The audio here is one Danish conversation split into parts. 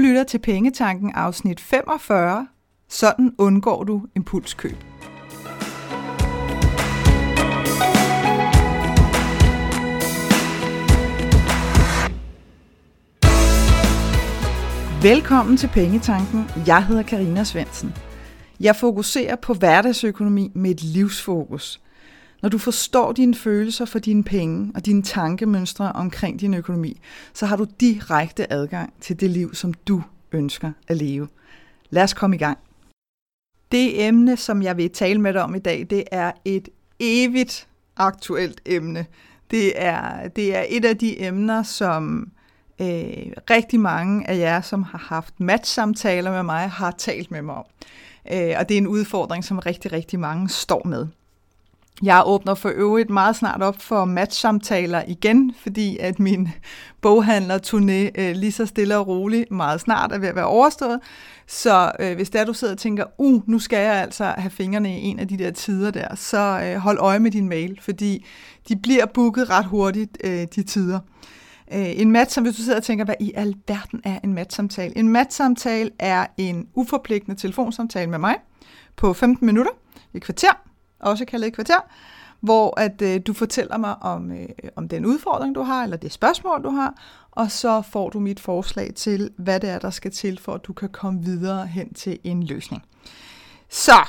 lytter til Pengetanken afsnit 45. Sådan undgår du impulskøb. Velkommen til Pengetanken. Jeg hedder Karina Svensen. Jeg fokuserer på hverdagsøkonomi med et livsfokus. Når du forstår dine følelser for dine penge og dine tankemønstre omkring din økonomi, så har du direkte adgang til det liv, som du ønsker at leve. Lad os komme i gang. Det emne, som jeg vil tale med dig om i dag, det er et evigt aktuelt emne. Det er, det er et af de emner, som øh, rigtig mange af jer, som har haft matchsamtaler med mig, har talt med mig om. Øh, og det er en udfordring, som rigtig, rigtig mange står med. Jeg åbner for øvrigt meget snart op for matchsamtaler igen, fordi at min boghandler-turné øh, lige så stille og roligt meget snart er ved at være overstået. Så øh, hvis der du sidder og tænker, uh, nu skal jeg altså have fingrene i en af de der tider der, så øh, hold øje med din mail, fordi de bliver booket ret hurtigt, øh, de tider. Øh, en match, som hvis du sidder og tænker, hvad i alverden er en matchsamtale? En matchsamtale er en uforpligtende telefonsamtale med mig på 15 minutter, et kvarter, også kaldet et kvarter, hvor at øh, du fortæller mig om, øh, om den udfordring, du har, eller det spørgsmål, du har, og så får du mit forslag til, hvad det er, der skal til, for at du kan komme videre hen til en løsning. Så,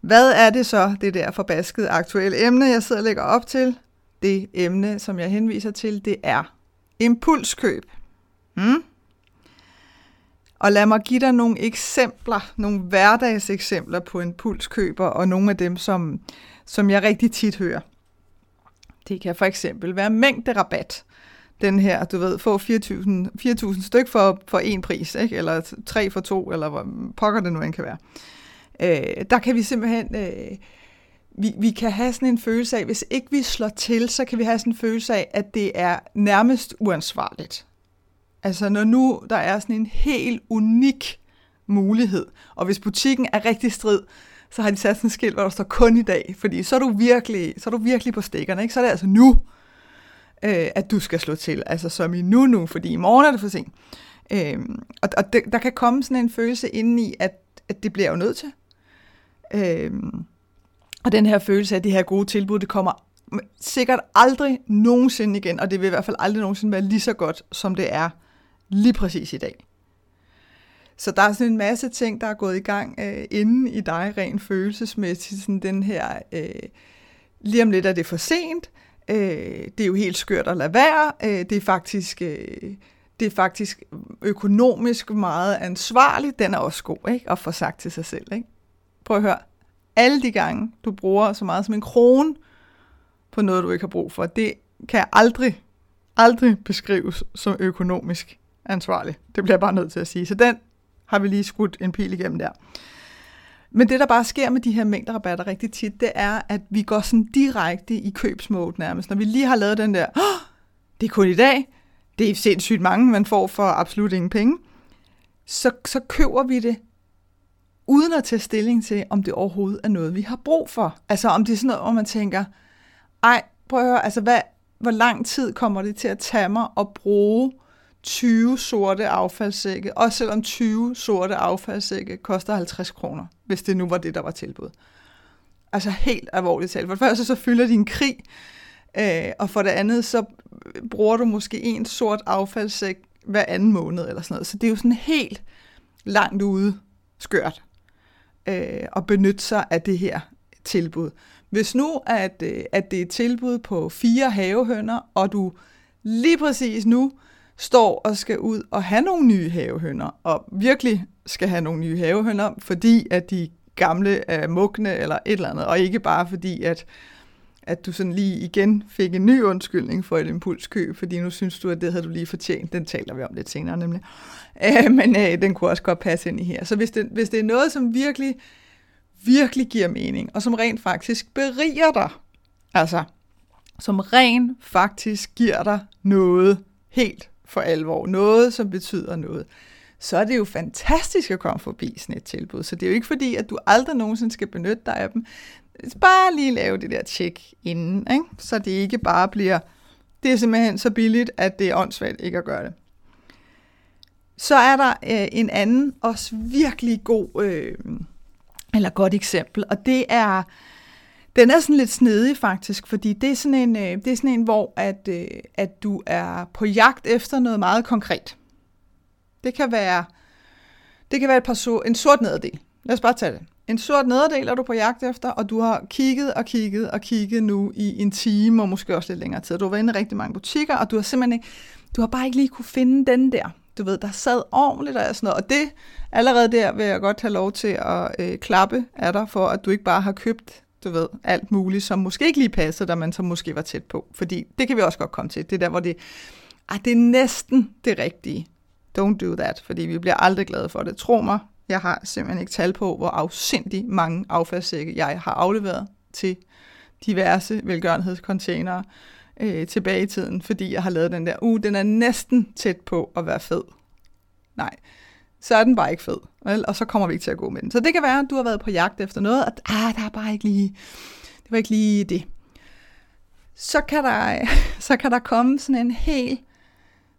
hvad er det så, det der forbaskede aktuelle emne, jeg sidder og lægger op til? Det emne, som jeg henviser til, det er impulskøb. Hmm? Og lad mig give dig nogle eksempler, nogle hverdagseksempler på impulskøber, og nogle af dem, som, som jeg rigtig tit hører. Det kan for eksempel være mængderabat. Den her, du ved, få 4.000 styk for, for en pris, ikke? eller 3 for to, eller hvor pokker det nu end kan være. Øh, der kan vi simpelthen... Øh, vi, vi kan have sådan en følelse af, hvis ikke vi slår til, så kan vi have sådan en følelse af, at det er nærmest uansvarligt. Altså når nu der er sådan en helt unik mulighed, og hvis butikken er rigtig strid, så har de sat sådan en skilt, hvor der står kun i dag, fordi så er du virkelig, så er du virkelig på stikkerne, ikke? så er det altså nu, øh, at du skal slå til, altså som i nu nu, fordi i morgen er det for sent. Øh, og og det, der kan komme sådan en følelse indeni, at, at det bliver jo nødt til. Øh, og den her følelse af, at det her gode tilbud, det kommer sikkert aldrig nogensinde igen, og det vil i hvert fald aldrig nogensinde være lige så godt, som det er lige præcis i dag. Så der er sådan en masse ting, der er gået i gang øh, inden i dig, rent følelsesmæssigt. Sådan den her, øh, lige om lidt er det for sent. Øh, det er jo helt skørt at lade være. Øh, det, er faktisk, øh, det er faktisk økonomisk meget ansvarligt. Den er også god ikke? at få sagt til sig selv. Ikke? Prøv at høre. Alle de gange, du bruger så meget som en krone på noget, du ikke har brug for, det kan aldrig, aldrig beskrives som økonomisk ansvarlig. Det bliver jeg bare nødt til at sige. Så den har vi lige skudt en pil igennem der. Men det, der bare sker med de her mængderabatter rigtig tit, det er, at vi går sådan direkte i købsmode nærmest. Når vi lige har lavet den der, oh, det er kun i dag, det er sindssygt mange, man får for absolut ingen penge, så, så køber vi det, uden at tage stilling til, om det overhovedet er noget, vi har brug for. Altså om det er sådan noget, hvor man tænker, ej, prøv at høre, altså hvad, hvor lang tid kommer det til at tage mig at bruge 20 sorte affaldssække, også selvom 20 sorte affaldssække koster 50 kroner, hvis det nu var det, der var tilbud. Altså helt alvorligt talt. For det første så fylder din krig, øh, og for det andet så bruger du måske en sort affaldssæk hver anden måned eller sådan noget. Så det er jo sådan helt langt ude skørt øh, at benytte sig af det her tilbud. Hvis nu at, øh, at det er et tilbud på fire havehønder, og du lige præcis nu står og skal ud og have nogle nye havehønder, og virkelig skal have nogle nye havehønder, fordi at de gamle er mugne eller et eller andet, og ikke bare fordi, at, at du sådan lige igen fik en ny undskyldning for et impulskøb, fordi nu synes du, at det havde du lige fortjent. Den taler vi om lidt senere nemlig. Øh, men øh, den kunne også godt passe ind i her. Så hvis det, hvis det er noget, som virkelig, virkelig giver mening, og som rent faktisk beriger dig, altså som rent faktisk giver dig noget helt for alvor, noget som betyder noget, så er det jo fantastisk at komme forbi sådan et tilbud. Så det er jo ikke fordi, at du aldrig nogensinde skal benytte dig af dem. Bare lige lave det der tjek inden, ikke? så det ikke bare bliver, det er simpelthen så billigt, at det er åndssvagt ikke at gøre det. Så er der øh, en anden, også virkelig god, øh, eller godt eksempel, og det er, den er sådan lidt snedig faktisk, fordi det er sådan en, øh, det er sådan en hvor at, øh, at du er på jagt efter noget meget konkret. Det kan være, det kan være et par so, en sort nederdel. Lad os bare tage det. En sort nederdel er du på jagt efter, og du har kigget og kigget og kigget nu i en time, og måske også lidt længere tid. Du har været inde i rigtig mange butikker, og du har simpelthen ikke, du har bare ikke lige kunne finde den der. Du ved, der sad ordentligt og sådan noget. Og det, allerede der vil jeg godt have lov til at øh, klappe af dig, for at du ikke bare har købt du ved, alt muligt, som måske ikke lige passer dig, men som måske var tæt på. Fordi det kan vi også godt komme til. Det er der, hvor det, ah, det er næsten det rigtige. Don't do that, fordi vi bliver aldrig glade for det. Tro mig, jeg har simpelthen ikke tal på, hvor afsindig mange affaldssække jeg har afleveret til diverse velgørenhedscontainere øh, tilbage i tiden, fordi jeg har lavet den der, uh, den er næsten tæt på at være fed. Nej, så er den bare ikke fed, vel? og så kommer vi ikke til at gå med den. Så det kan være, at du har været på jagt efter noget, og ah, der er bare ikke lige, det var ikke lige det. Så kan der, så kan der komme sådan en helt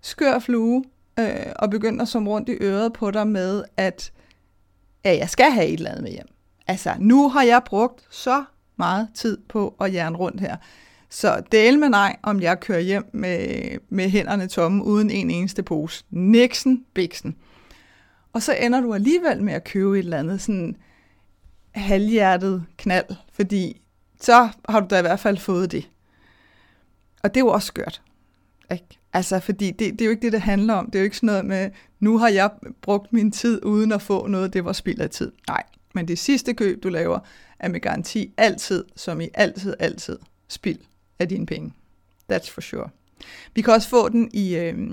skør flue, øh, og begynde at som rundt i øret på dig med, at at jeg skal have et eller andet med hjem. Altså, nu har jeg brugt så meget tid på at jern rundt her. Så del med nej, om jeg kører hjem med, med hænderne tomme uden en eneste pose. Nixon, biksen. Og så ender du alligevel med at købe et eller andet sådan halvhjertet knald, fordi så har du da i hvert fald fået det. Og det er jo også skørt. Ikke? Altså, fordi det, det er jo ikke det, det handler om. Det er jo ikke sådan noget med, nu har jeg brugt min tid uden at få noget, det var spild af tid. Nej, men det sidste køb, du laver, er med garanti altid, som i altid, altid, spild af dine penge. That's for sure. Vi kan også få den i, øh,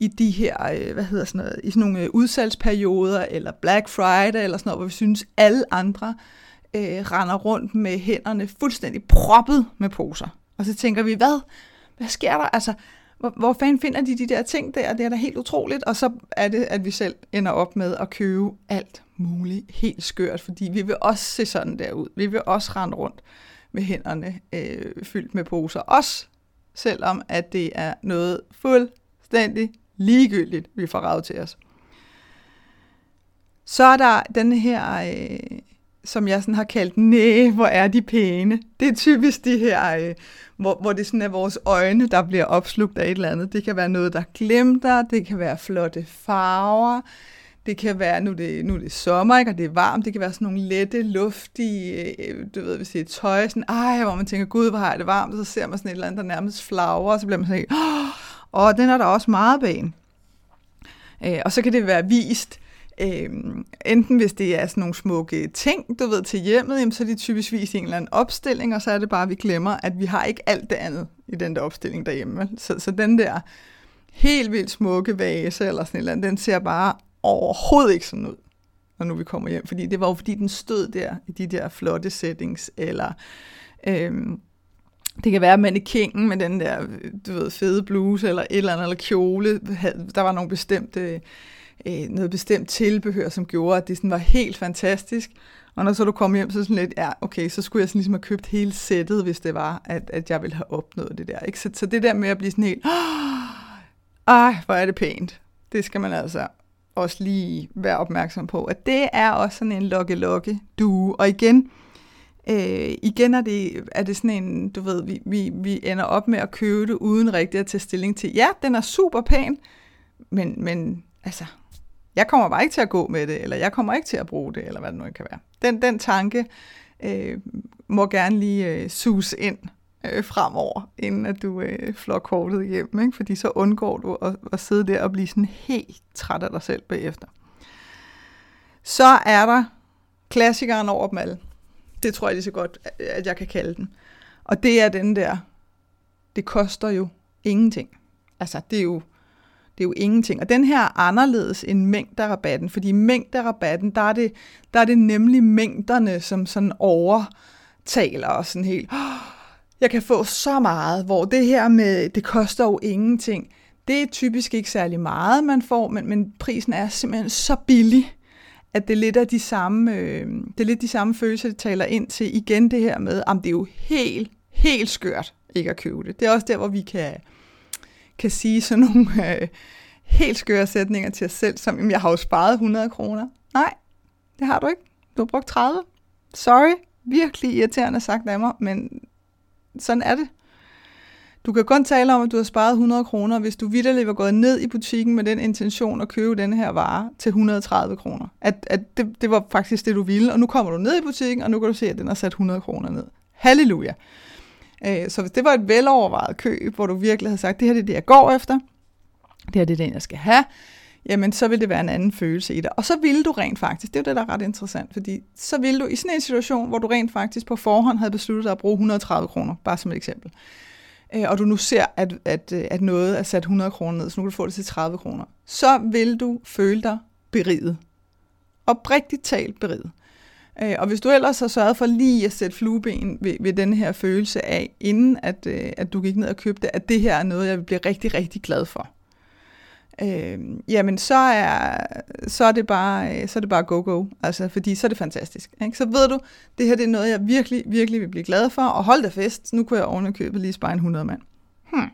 i de her, øh, hvad hedder sådan noget, i sådan nogle øh, udsalgsperioder, eller Black Friday, eller sådan noget, hvor vi synes, alle andre øh, render rundt med hænderne fuldstændig proppet med poser. Og så tænker vi, hvad? Hvad sker der? Altså, hvor, hvor fanden finder de de der ting der? Det er da helt utroligt. Og så er det, at vi selv ender op med at købe alt muligt helt skørt, fordi vi vil også se sådan der ud. Vi vil også rende rundt med hænderne øh, fyldt med poser. Også selvom at det er noget fuldstændig ligegyldigt, vi får ravet til os. Så er der den her, øh, som jeg sådan har kaldt, næh, hvor er de pæne. Det er typisk de her, øh, hvor, hvor det sådan er vores øjne, der bliver opslugt af et eller andet. Det kan være noget, der glimter, det kan være flotte farver, det kan være, nu er det, nu er det sommer, ikke, og det er varmt, det kan være sådan nogle lette, luftige, øh, du ved, hvis det er tøj, sådan, ej, hvor man tænker, gud, hvor har det varmt, og så ser man sådan et eller andet, der nærmest flagrer, og så bliver man sådan, åh, og den er da også meget ben. Øh, og så kan det være vist, øh, enten hvis det er sådan nogle smukke ting, du ved, til hjemmet, jamen, så er det typisk vist i en eller anden opstilling, og så er det bare, at vi glemmer, at vi har ikke alt det andet i den der opstilling derhjemme. Så, så den der helt vildt smukke vase, eller sådan et eller andet, den ser bare overhovedet ikke sådan ud, når nu vi kommer hjem. Fordi det var jo fordi, den stod der i de der flotte settings, eller øhm, det kan være mannekingen med den der, du ved, fede bluse, eller et eller andet, eller kjole. Der var nogle bestemte, øh, noget bestemt tilbehør, som gjorde, at det sådan var helt fantastisk. Og når så du kom hjem, så sådan lidt, ja, okay, så skulle jeg sådan ligesom have købt hele sættet, hvis det var, at, at jeg ville have opnået det der. Ikke? Så, så det der med at blive sådan helt, ej, ah, hvor er det pænt. Det skal man altså også lige være opmærksom på, at det er også sådan en lokke-lokke-due. Og igen, øh, igen er det, er det sådan en, du ved, vi, vi, vi ender op med at købe det uden rigtig at tage stilling til. Ja, den er super pæn, men, men altså, jeg kommer bare ikke til at gå med det, eller jeg kommer ikke til at bruge det, eller hvad det nu kan være. Den, den tanke øh, må gerne lige øh, sus ind øh, fremover, inden at du øh, flår kortet hjem, ikke? fordi så undgår du at, at sidde der og blive sådan helt træt af dig selv bagefter. Så er der klassikeren over dem alle. Det tror jeg lige så godt, at jeg kan kalde den. Og det er den der, det koster jo ingenting. Altså, det er jo, det er jo ingenting. Og den her er anderledes end mængderabatten, fordi mængderabatten, der er det, der er det nemlig mængderne, som sådan overtaler og sådan helt, oh, jeg kan få så meget, hvor det her med, det koster jo ingenting, det er typisk ikke særlig meget, man får, men, men prisen er simpelthen så billig, at det lidt er de samme, øh, det er lidt de samme følelser, det taler ind til. Igen det her med, om det er jo helt, helt skørt ikke at købe det. Det er også der, hvor vi kan, kan sige sådan nogle, øh, helt skøre sætninger til os selv, som, jeg har jo sparet 100 kroner. Nej, det har du ikke. Du har brugt 30. Sorry, virkelig irriterende sagt af mig, men sådan er det. Du kan kun tale om, at du har sparet 100 kroner, hvis du vidderligt var gået ned i butikken med den intention at købe den her vare til 130 kroner. At, at det, det var faktisk det, du ville, og nu kommer du ned i butikken, og nu kan du se, at den har sat 100 kroner ned. Halleluja. Øh, så hvis det var et velovervejet køb, hvor du virkelig havde sagt, det her det er det, jeg går efter, det her det er det, jeg skal have, jamen så vil det være en anden følelse i dig. Og så ville du rent faktisk, det er jo det, der er ret interessant, fordi så ville du i sådan en situation, hvor du rent faktisk på forhånd havde besluttet dig at bruge 130 kroner, bare som et eksempel, øh, og du nu ser, at, at, øh, at noget er sat 100 kroner ned, så nu kan du få det til 30 kroner, så vil du føle dig beriget. Oprigtigt talt beriget. Øh, og hvis du ellers har sørget for lige at sætte flueben ved, ved den her følelse af, inden at, øh, at du gik ned og købte, at det her er noget, jeg vil blive rigtig, rigtig glad for, øh, jamen så er, så er det bare øh, så er det bare go go, altså fordi så er det fantastisk. Ikke? Så ved du, det her det er noget jeg virkelig virkelig vil blive glad for, og hold da fest, nu kunne jeg oven købe lige spare en 100 mand. Hmm.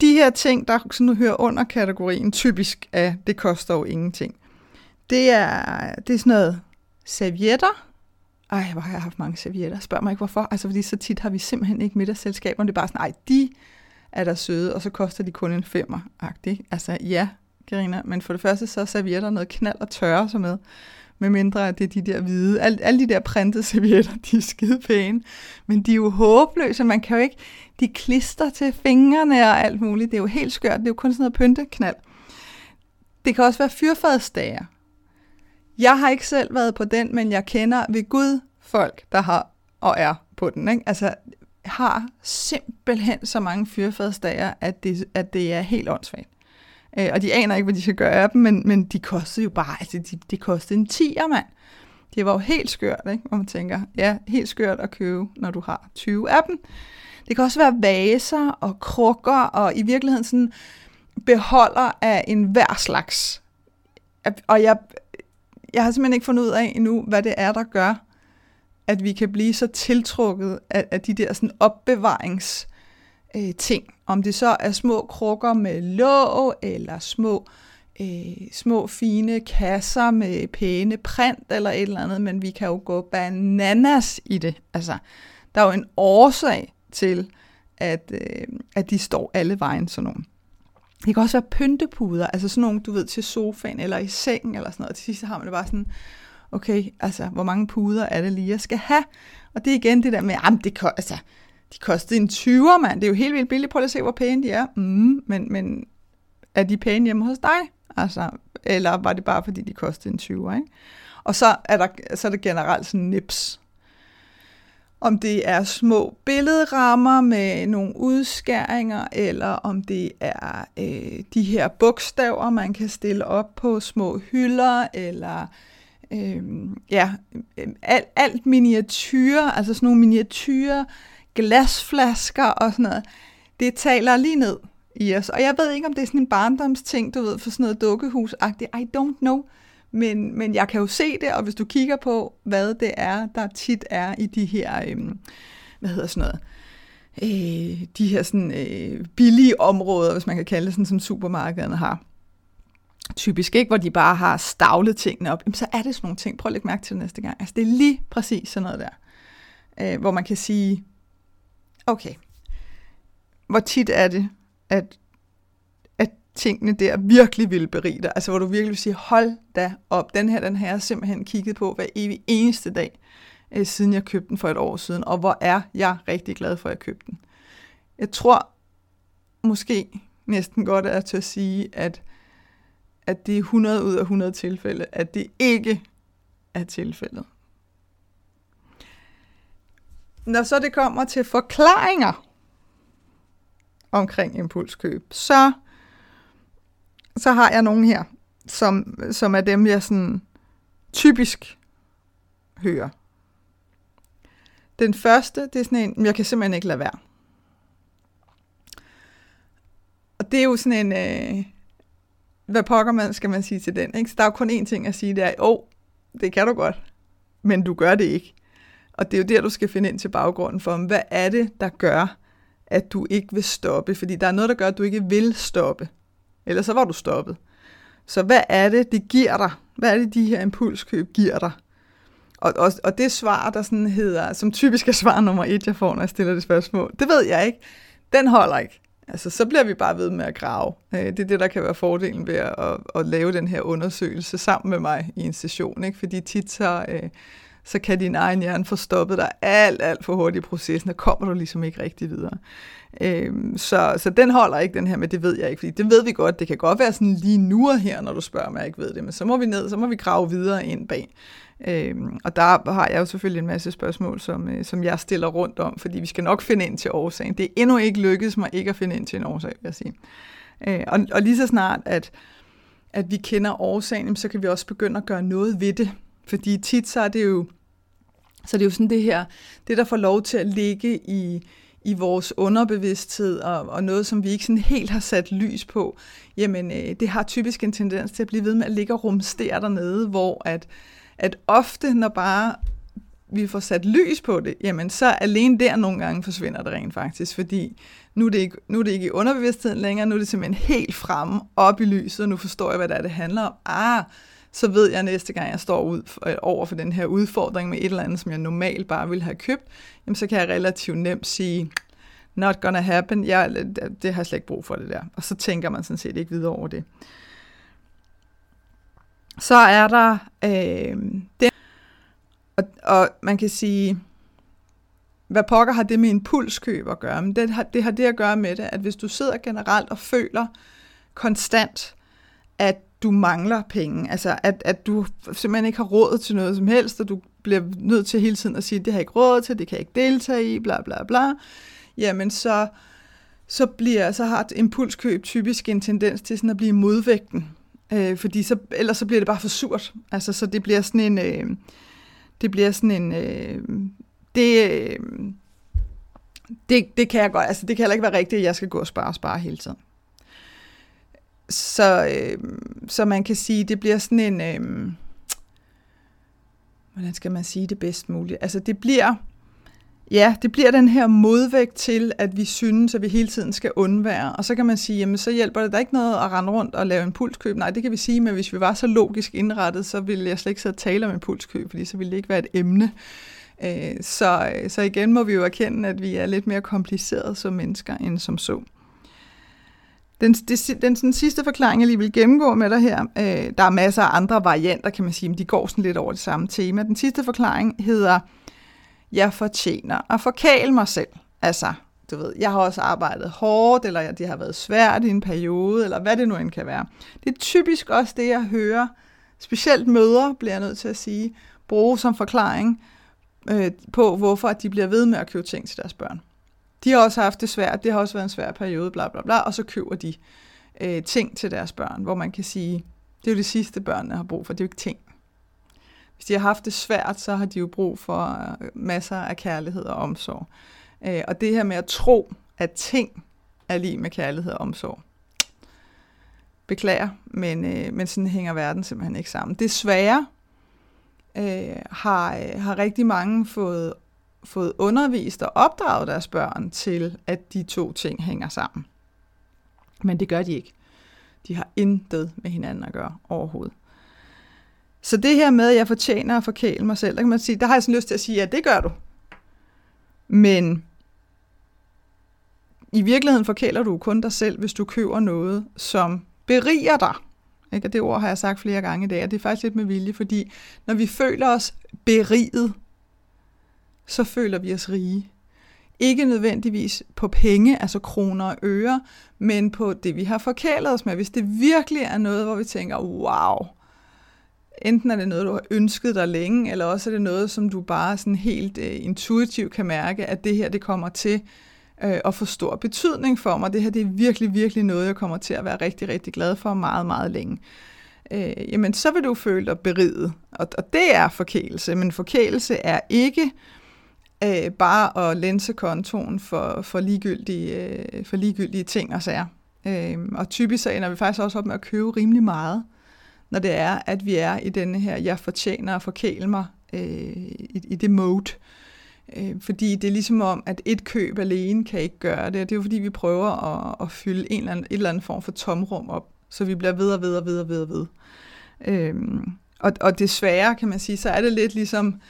De her ting, der sådan nu hører under kategorien typisk af det koster jo ingenting. Det er, det er sådan noget servietter. Ej, hvor har jeg haft mange servietter. Spørg mig ikke hvorfor. Altså fordi så tit har vi simpelthen ikke middagsselskaber. Det er bare sådan, ej, de er der søde, og så koster de kun en femmer -agtig. Altså ja, Karina, men for det første så servietter noget knald og tørre sig med, med mindre at det er de der hvide. Alle, alle de der printede servietter, de er skide pæne, men de er jo håbløse, man kan jo ikke, de klister til fingrene og alt muligt, det er jo helt skørt, det er jo kun sådan noget pynteknald. Det kan også være fyrfadsdager. Jeg har ikke selv været på den, men jeg kender ved Gud folk, der har og er på den. Ikke? Altså, har simpelthen så mange fyrfadsdager, at det, at det er helt åndssvagt. Øh, og de aner ikke, hvad de skal gøre af dem, men, men de kostede jo bare, altså de, de kostede en tiger, mand. Det var jo helt skørt, ikke? hvor man tænker, ja, helt skørt at købe, når du har 20 af dem. Det kan også være vaser og krukker, og i virkeligheden sådan beholder af en hver slags. Og jeg, jeg har simpelthen ikke fundet ud af endnu, hvad det er, der gør, at vi kan blive så tiltrukket af, af de der sådan opbevarings øh, ting. Om det så er små krukker med låg, eller små, øh, små fine kasser med pæne print, eller et eller andet, men vi kan jo gå bananas i det. Altså, der er jo en årsag til, at, øh, at de står alle vejen sådan nogle. Det kan også være pyntepuder, altså sådan nogle, du ved, til sofaen eller i sengen eller sådan noget. Til sidst har man det bare sådan, okay, altså, hvor mange puder er det lige, jeg skal have? Og det er igen det der med, jamen, det, altså, de kostede en 20'er, mand. Det er jo helt vildt billigt. Prøv at se, hvor pæne de er. Mm, men, men er de pæne hjemme hos dig? Altså, eller var det bare, fordi de kostede en 20'er, ikke? Og så er, der, så er det generelt sådan nips. Om det er små billedrammer med nogle udskæringer, eller om det er øh, de her bogstaver, man kan stille op på små hylder, eller øh, øh, ja, øhm, alt, alt miniatyrer, altså sådan nogle miniatyrer, glasflasker og sådan noget, det taler lige ned i os. Og jeg ved ikke, om det er sådan en barndomsting, du ved, for sådan noget dukkehusagtigt. I don't know. Men, men jeg kan jo se det, og hvis du kigger på, hvad det er, der tit er i de her, øh, hvad hedder sådan noget, øh, de her sådan, øh, billige områder, hvis man kan kalde det sådan, som supermarkederne har, typisk, ikke? hvor de bare har stavlet tingene op, jamen, så er det sådan nogle ting. Prøv at lægge mærke til det næste gang. Altså, det er lige præcis sådan noget der, øh, hvor man kan sige, okay, hvor tit er det, at, at tingene der virkelig vil berige dig? Altså, hvor du virkelig vil sige, hold da op, den her, den her har jeg simpelthen kigget på hver evig eneste dag, øh, siden jeg købte den for et år siden, og hvor er jeg rigtig glad for, at jeg købte den. Jeg tror måske næsten godt er til at sige, at at det er 100 ud af 100 tilfælde, at det ikke er tilfældet. Når så det kommer til forklaringer omkring impulskøb, så, så har jeg nogen her, som, som er dem, jeg sådan typisk hører. Den første, det er sådan en, jeg kan simpelthen ikke lade være. Og det er jo sådan en, øh, hvad pokker man, skal man sige til den? Ikke? Så der er jo kun én ting at sige, det er, åh, oh, det kan du godt, men du gør det ikke. Og det er jo der, du skal finde ind til baggrunden for, hvad er det, der gør, at du ikke vil stoppe, fordi der er noget, der gør, at du ikke vil stoppe. Ellers så var du stoppet. Så hvad er det, det giver dig? Hvad er det, de her impulskøb giver dig? Og, og, og det svar, der sådan hedder, som typisk er svar nummer et, jeg får, når jeg stiller det spørgsmål, det ved jeg ikke. Den holder ikke. Altså, så bliver vi bare ved med at grave. Øh, det er det, der kan være fordelen ved at, at, at lave den her undersøgelse sammen med mig i en session. Ikke? Fordi tit så, øh, så kan din egen hjerne få stoppet dig alt, alt for hurtigt i processen, og kommer du ligesom ikke rigtig videre. Øhm, så, så den holder ikke, den her med, det ved jeg ikke, fordi det ved vi godt, det kan godt være sådan lige nu og her, når du spørger mig, jeg ikke ved det, men så må vi ned, så må vi grave videre ind bag. Øhm, og der har jeg jo selvfølgelig en masse spørgsmål, som, øh, som jeg stiller rundt om, fordi vi skal nok finde ind til årsagen. Det er endnu ikke lykkedes mig ikke at finde ind til en årsag, vil jeg sige. Øh, og, og lige så snart, at, at vi kender årsagen, så kan vi også begynde at gøre noget ved det. Fordi tit så er det jo, så er det jo sådan det her, det der får lov til at ligge i, i vores underbevidsthed, og, og noget, som vi ikke sådan helt har sat lys på, jamen øh, det har typisk en tendens til at blive ved med at ligge og rumstere dernede, hvor at, at ofte, når bare vi får sat lys på det, jamen så alene der nogle gange forsvinder det rent faktisk, fordi nu er det ikke, nu er det ikke i underbevidstheden længere, nu er det simpelthen helt fremme op i lyset, og nu forstår jeg, hvad det er, det handler om. Ah, så ved jeg næste gang, jeg står ud for, over for den her udfordring med et eller andet, som jeg normalt bare ville have købt, jamen så kan jeg relativt nemt sige, not gonna happen, jeg, det har jeg slet ikke brug for det der. Og så tænker man sådan set ikke videre over det. Så er der øh, det, og, og man kan sige, hvad pokker har det med impulskøb at gøre? Men det har, det har det at gøre med det, at hvis du sidder generelt og føler konstant, at du mangler penge, altså at, at du simpelthen ikke har råd til noget som helst, og du bliver nødt til hele tiden at sige, det har jeg ikke råd til, det kan jeg ikke deltage i, bla bla bla, jamen så, så, bliver, så har et impulskøb typisk en tendens til sådan at blive modvægten Øh, fordi så, ellers så bliver det bare for surt. Altså, så det bliver sådan en... Øh, det bliver sådan en... Øh, det, øh, det, det kan jeg godt... Altså, det kan heller ikke være rigtigt, at jeg skal gå og spare og spare hele tiden. Så, øh, så man kan sige, det bliver sådan en... Øh, hvordan skal man sige det bedst muligt? Altså, det bliver Ja, det bliver den her modvægt til, at vi synes, at vi hele tiden skal undvære. Og så kan man sige, jamen så hjælper det da ikke noget at rende rundt og lave impulskøb. Nej, det kan vi sige, men hvis vi var så logisk indrettet, så ville jeg slet ikke sidde og tale om impulskøb, fordi så ville det ikke være et emne. Øh, så, øh, så igen må vi jo erkende, at vi er lidt mere komplicerede som mennesker end som så. Den, den, den, den sidste forklaring, jeg lige vil gennemgå med dig her, øh, der er masser af andre varianter, kan man sige, men de går sådan lidt over det samme tema. Den sidste forklaring hedder, jeg fortjener at forkæle mig selv. Altså, du ved, jeg har også arbejdet hårdt, eller det har været svært i en periode, eller hvad det nu end kan være. Det er typisk også det, jeg hører, specielt mødre, bliver jeg nødt til at sige, bruge som forklaring øh, på, hvorfor de bliver ved med at købe ting til deres børn. De har også haft det svært, det har også været en svær periode, bla bla bla, og så køber de øh, ting til deres børn, hvor man kan sige, det er jo det sidste, børnene har brug for, det er jo ikke ting hvis de har haft det svært, så har de jo brug for øh, masser af kærlighed og omsorg. Øh, og det her med at tro, at ting er lige med kærlighed og omsorg. Beklager, men, øh, men sådan hænger verden simpelthen ikke sammen. Desværre øh, har, øh, har rigtig mange fået, fået undervist og opdraget deres børn til, at de to ting hænger sammen. Men det gør de ikke. De har intet med hinanden at gøre overhovedet. Så det her med, at jeg fortjener at forkæle mig selv, der kan man sige, der har jeg sådan lyst til at sige, ja, det gør du. Men i virkeligheden forkæler du kun dig selv, hvis du køber noget, som beriger dig. Ikke? Og det ord har jeg sagt flere gange i dag, og det er faktisk lidt med vilje, fordi når vi føler os beriget, så føler vi os rige. Ikke nødvendigvis på penge, altså kroner og øre, men på det, vi har forkælet os med. Hvis det virkelig er noget, hvor vi tænker, wow, enten er det noget, du har ønsket dig længe, eller også er det noget, som du bare sådan helt øh, intuitivt kan mærke, at det her det kommer til øh, at få stor betydning for mig. Det her det er virkelig, virkelig noget, jeg kommer til at være rigtig, rigtig glad for meget, meget længe. Øh, jamen, så vil du føle dig beriget, og, og det er forkælelse, men forkælelse er ikke øh, bare at lænse kontoen for, for, ligegyldige, øh, for ligegyldige ting og sager. Øh, og typisk så ender vi faktisk også op med at købe rimelig meget når det er, at vi er i denne her, jeg fortjener at forkæle mig øh, i, i det mode. Øh, fordi det er ligesom om, at et køb alene kan ikke gøre det, det er jo fordi, vi prøver at, at fylde en eller anden, et eller andet form for tomrum op, så vi bliver ved og ved og ved og ved og ved. Øh, og, og desværre, kan man sige, så er det lidt ligesom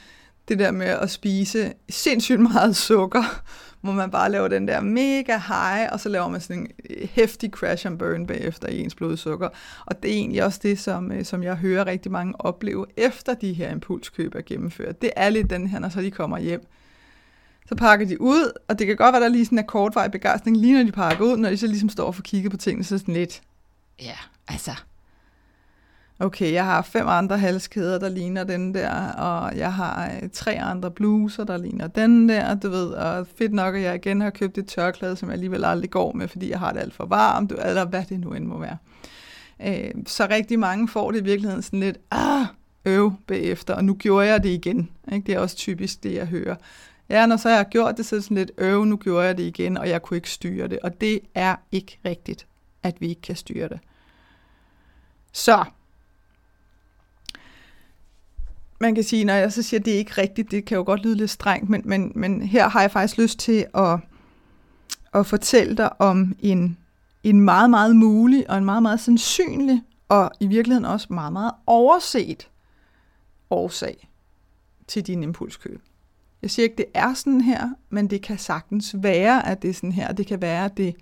det der med at spise sindssygt meget sukker, hvor man bare laver den der mega high, og så laver man sådan en øh, hæftig crash and burn bagefter i ens blodsukker. Og det er egentlig også det, som, øh, som jeg hører rigtig mange opleve efter de her impulskøb er gennemført. Det er lidt den her, når så de kommer hjem. Så pakker de ud, og det kan godt være, der lige sådan en kortvej begejstring, lige når de pakker ud, når de så ligesom står og får kigget på tingene, så sådan lidt, ja, altså, okay, jeg har fem andre halskæder, der ligner den der, og jeg har øh, tre andre bluser, der ligner den der, du ved, og fedt nok, at jeg igen har købt et tørklæde, som jeg alligevel aldrig går med, fordi jeg har det alt for varmt, eller hvad det nu end må være. Øh, så rigtig mange får det i virkeligheden sådan lidt, ah, øv bagefter, og nu gjorde jeg det igen. Ikke? Det er også typisk det, jeg hører. Ja, når så jeg har gjort det, så er det sådan lidt, øv, nu gjorde jeg det igen, og jeg kunne ikke styre det. Og det er ikke rigtigt, at vi ikke kan styre det. Så man kan sige, når jeg så siger, at det er ikke rigtigt, det kan jo godt lyde lidt strengt, men, men, men her har jeg faktisk lyst til at, at fortælle dig om en, en meget, meget mulig og en meget, meget sandsynlig og i virkeligheden også meget, meget overset årsag til din impulskøb. Jeg siger ikke, det er sådan her, men det kan sagtens være, at det er sådan her. Det kan være, at det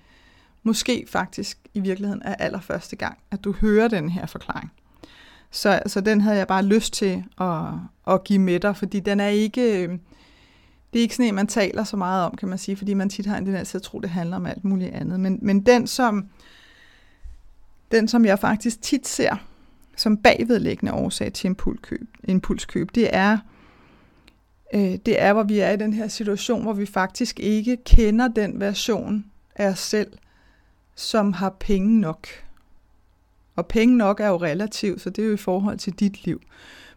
måske faktisk i virkeligheden er allerførste gang, at du hører den her forklaring. Så, så den havde jeg bare lyst til at, at give med dig, fordi den er ikke... Øh, det er ikke sådan en, man taler så meget om, kan man sige, fordi man tit har en tendens til at tro, det handler om alt muligt andet. Men, men den, som, den, som jeg faktisk tit ser som bagvedlæggende årsag til impulskøb, impulskøb det er, øh, det er, hvor vi er i den her situation, hvor vi faktisk ikke kender den version af os selv, som har penge nok. Og penge nok er jo relativt, så det er jo i forhold til dit liv.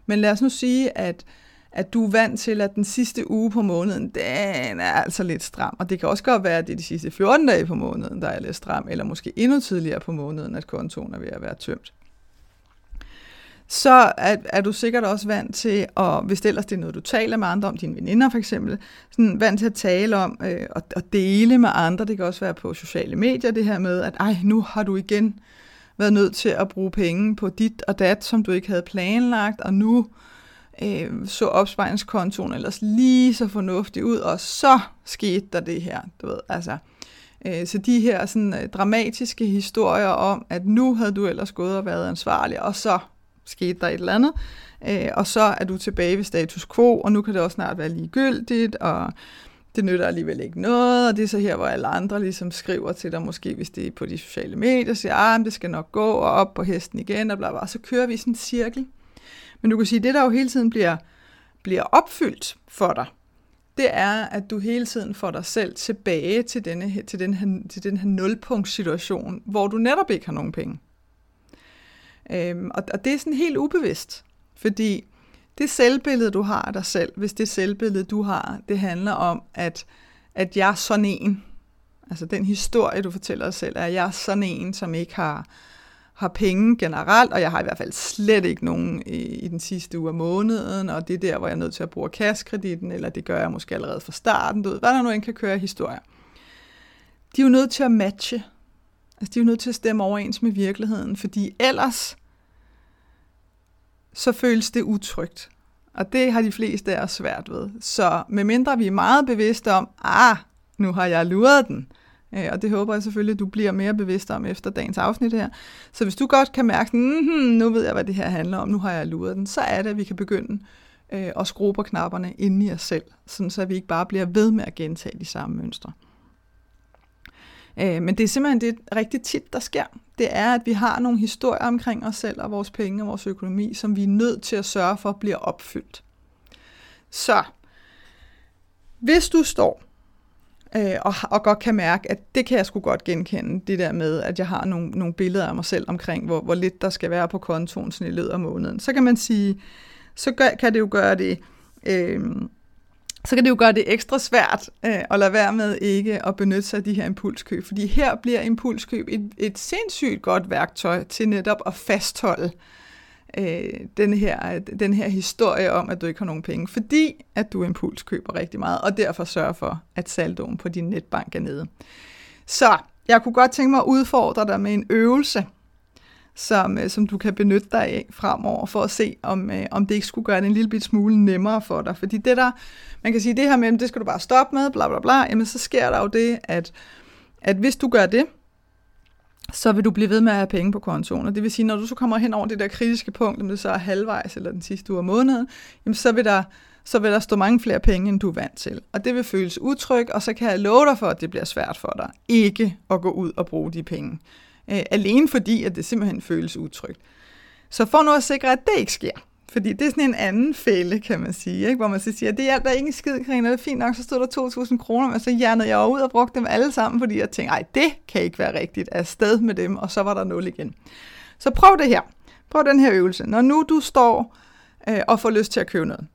Men lad os nu sige, at, at du er vant til, at den sidste uge på måneden, den er altså lidt stram. Og det kan også godt være, at det er de sidste 14 dage på måneden, der er lidt stram, eller måske endnu tidligere på måneden, at kontoen er ved at være tømt. Så er, er du sikkert også vant til, og hvis det ellers det er noget, du taler med andre om, dine veninder for eksempel, sådan vant til at tale om øh, og, og dele med andre. Det kan også være på sociale medier, det her med, at ej, nu har du igen været nødt til at bruge penge på dit og dat, som du ikke havde planlagt, og nu øh, så opsparingskontoen ellers lige så fornuftig ud, og så skete der det her, du ved, altså. Øh, så de her sådan, øh, dramatiske historier om, at nu havde du ellers gået og været ansvarlig, og så skete der et eller andet, øh, og så er du tilbage ved status quo, og nu kan det også snart være ligegyldigt, og det nytter alligevel ikke noget, og det er så her, hvor alle andre ligesom skriver til dig, måske hvis det er på de sociale medier, siger, ah, det skal nok gå, og op på hesten igen, og bla bla, så kører vi sådan en cirkel. Men du kan sige, det der jo hele tiden bliver, bliver opfyldt for dig, det er, at du hele tiden får dig selv tilbage til, denne, til, den, her, til den her nulpunktssituation, hvor du netop ikke har nogen penge. Øhm, og, og det er sådan helt ubevidst, fordi det selvbillede, du har af dig selv, hvis det selvbillede, du har, det handler om, at, at jeg er sådan en, altså den historie, du fortæller dig selv, er, at jeg er sådan en, som ikke har, har penge generelt, og jeg har i hvert fald slet ikke nogen i, i den sidste uge af måneden, og det er der, hvor jeg er nødt til at bruge kaskreditten, eller det gør jeg måske allerede fra starten, du ved, hvad der nu end kan køre historier. De er jo nødt til at matche. Altså, de er jo nødt til at stemme overens med virkeligheden, fordi ellers så føles det utrygt. Og det har de fleste af os svært ved. Så medmindre vi er meget bevidste om, ah, nu har jeg luret den, øh, og det håber jeg selvfølgelig, at du bliver mere bevidst om efter dagens afsnit her. Så hvis du godt kan mærke, mm-hmm, nu ved jeg, hvad det her handler om, nu har jeg luret den, så er det, at vi kan begynde øh, at skrue på knapperne inde i os selv, sådan så vi ikke bare bliver ved med at gentage de samme mønstre. Øh, men det er simpelthen det rigtig tit, der sker. Det er, at vi har nogle historier omkring os selv og vores penge og vores økonomi, som vi er nødt til at sørge for bliver opfyldt. Så, hvis du står øh, og, og godt kan mærke, at det kan jeg sgu godt genkende, det der med, at jeg har nogle, nogle billeder af mig selv omkring, hvor, hvor lidt der skal være på kontoen sådan i løbet af måneden, så kan man sige, så gør, kan det jo gøre det... Øh, så kan det jo gøre det ekstra svært øh, at lade være med ikke at benytte sig af de her impulskøb, fordi her bliver impulskøb et, et sindssygt godt værktøj til netop at fastholde øh, den, her, den her historie om, at du ikke har nogen penge, fordi at du impulskøber rigtig meget, og derfor sørger for, at saldoen på din netbank er nede. Så jeg kunne godt tænke mig at udfordre dig med en øvelse, som, øh, som du kan benytte dig af fremover, for at se, om, øh, om det ikke skulle gøre det en lille bit smule nemmere for dig. Fordi det der, man kan sige, det her med, det skal du bare stoppe med, bla bla bla, jamen så sker der jo det, at, at hvis du gør det, så vil du blive ved med at have penge på kontoen. Og det vil sige, når du så kommer hen over det der kritiske punkt, om det så er halvvejs eller den sidste uge af måneden, jamen så vil der så vil der stå mange flere penge, end du er vant til. Og det vil føles utryg, og så kan jeg love dig for, at det bliver svært for dig ikke at gå ud og bruge de penge. Øh, alene fordi, at det simpelthen føles utrygt. Så for nu at sikre, at det ikke sker, fordi det er sådan en anden fælde, kan man sige, ikke? hvor man så siger, det er alt, der er ingen skid, Karina, det er fint nok, så stod der 2.000 kroner, men så hjernede jeg ud og brugte dem alle sammen, fordi jeg tænkte, ej, det kan ikke være rigtigt, afsted med dem, og så var der nul igen. Så prøv det her. Prøv den her øvelse. Når nu du står øh, og får lyst til at købe noget,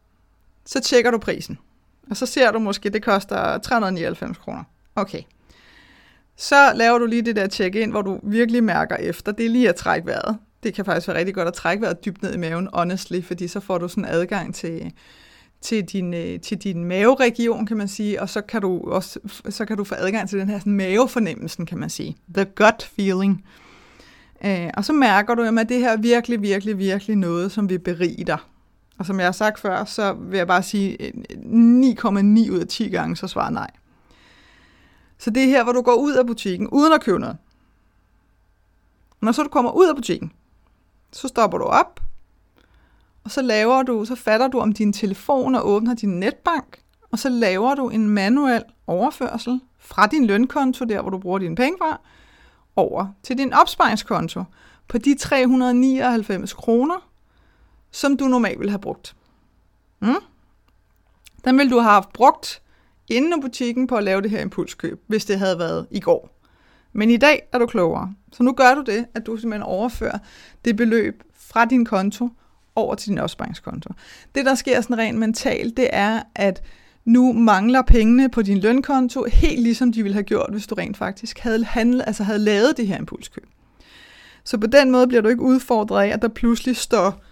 så tjekker du prisen. Og så ser du måske, det koster 399 kroner. Okay. Så laver du lige det der check-in, hvor du virkelig mærker efter. Det er lige at trække vejret. Det kan faktisk være rigtig godt at trække vejret dybt ned i maven, honestly, fordi så får du sådan adgang til, til din, øh, til din maveregion, kan man sige, og så kan du også så kan du få adgang til den her sådan, mavefornemmelsen, kan man sige. The gut feeling. Øh, og så mærker du, at det her er virkelig, virkelig, virkelig noget, som vil berige dig. Og som jeg har sagt før, så vil jeg bare sige øh, 9,9 ud af 10 gange, så svarer nej. Så det er her, hvor du går ud af butikken, uden at købe noget. Når så du kommer ud af butikken, så stopper du op, og så laver du, så fatter du om din telefon og åbner din netbank, og så laver du en manuel overførsel fra din lønkonto, der hvor du bruger dine penge fra, over til din opsparingskonto på de 399 kroner, som du normalt ville have brugt. Mm? Den vil du have brugt inden i butikken på at lave det her impulskøb, hvis det havde været i går. Men i dag er du klogere. Så nu gør du det, at du simpelthen overfører det beløb fra din konto over til din opsparingskonto. Det, der sker sådan rent mentalt, det er, at nu mangler pengene på din lønkonto, helt ligesom de ville have gjort, hvis du rent faktisk havde, handlet, altså havde lavet det her impulskøb. Så på den måde bliver du ikke udfordret af, at der pludselig står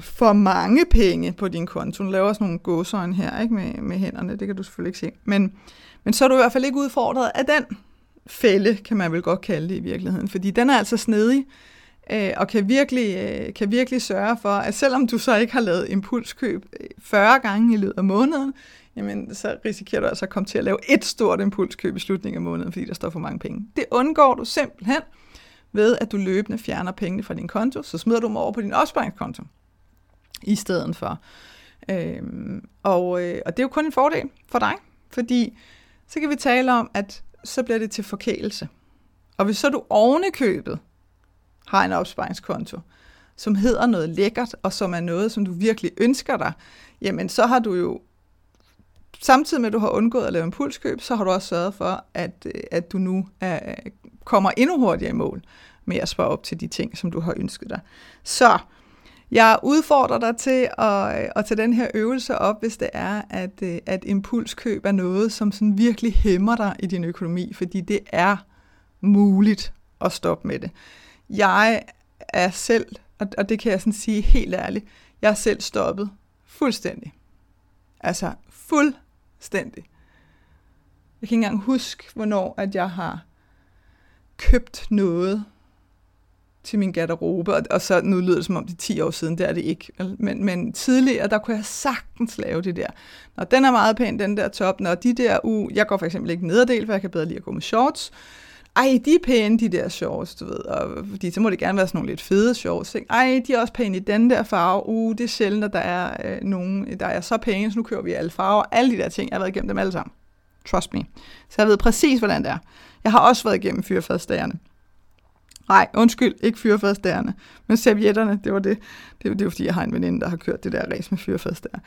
for mange penge på din konto. Nu laver sådan nogle gåsøjne her ikke med, med hænderne, det kan du selvfølgelig ikke se. Men, men så er du i hvert fald ikke udfordret af den fælde, kan man vel godt kalde det i virkeligheden. Fordi den er altså snedig, øh, og kan virkelig, øh, kan virkelig sørge for, at selvom du så ikke har lavet impulskøb øh, 40 gange i løbet af måneden, jamen så risikerer du altså at komme til at lave et stort impulskøb i slutningen af måneden, fordi der står for mange penge. Det undgår du simpelthen ved, at du løbende fjerner pengene fra din konto, så smider du dem over på din opsparingskonto i stedet for. Øhm, og, øh, og det er jo kun en fordel for dig, fordi så kan vi tale om, at så bliver det til forkælelse. Og hvis så du ovenikøbet købet har en opsparingskonto, som hedder noget lækkert, og som er noget, som du virkelig ønsker dig, jamen så har du jo, samtidig med at du har undgået at lave impulskøb, så har du også sørget for, at, øh, at du nu er, kommer endnu hurtigere i mål med at spare op til de ting, som du har ønsket dig. Så jeg udfordrer dig til at, øh, at tage den her øvelse op, hvis det er, at, øh, at impulskøb er noget, som sådan virkelig hæmmer dig i din økonomi, fordi det er muligt at stoppe med det. Jeg er selv, og det kan jeg sådan sige helt ærligt, jeg er selv stoppet fuldstændig. Altså fuldstændig. Jeg kan ikke engang huske, hvornår at jeg har købt noget, til min garderobe, og, og så nu lyder det som om det er 10 år siden, det er det ikke. Men, men tidligere, der kunne jeg sagtens lave det der. Når den er meget pæn, den der top, når de der, uh, jeg går for eksempel ikke nederdel, for jeg kan bedre lide at gå med shorts. Ej, de er pæne, de der shorts, du ved, og, fordi så må det gerne være sådan nogle lidt fede shorts. Ikke? Ej, de er også pæne i den der farve. Uh, det er sjældent, at der er øh, nogen, der er så pæne, så nu kører vi alle farver. Alle de der ting, jeg har været igennem dem alle sammen. Trust me. Så jeg ved præcis, hvordan det er. Jeg har også været igennem fyrfadsdagerne. Nej, undskyld, ikke fyrefadstærerne, men servietterne, det var det. Det, det var fordi, jeg har en veninde, der har kørt det der race med fyrefadstærer.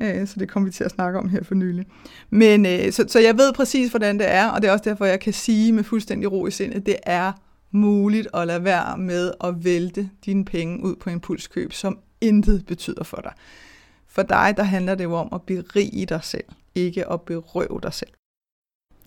Øh, så det kommer vi til at snakke om her for nylig. Men, øh, så, så jeg ved præcis, hvordan det er, og det er også derfor, jeg kan sige med fuldstændig ro i sindet, det er muligt at lade være med at vælte dine penge ud på impulskøb, som intet betyder for dig. For dig, der handler det jo om at berige dig selv, ikke at berøve dig selv.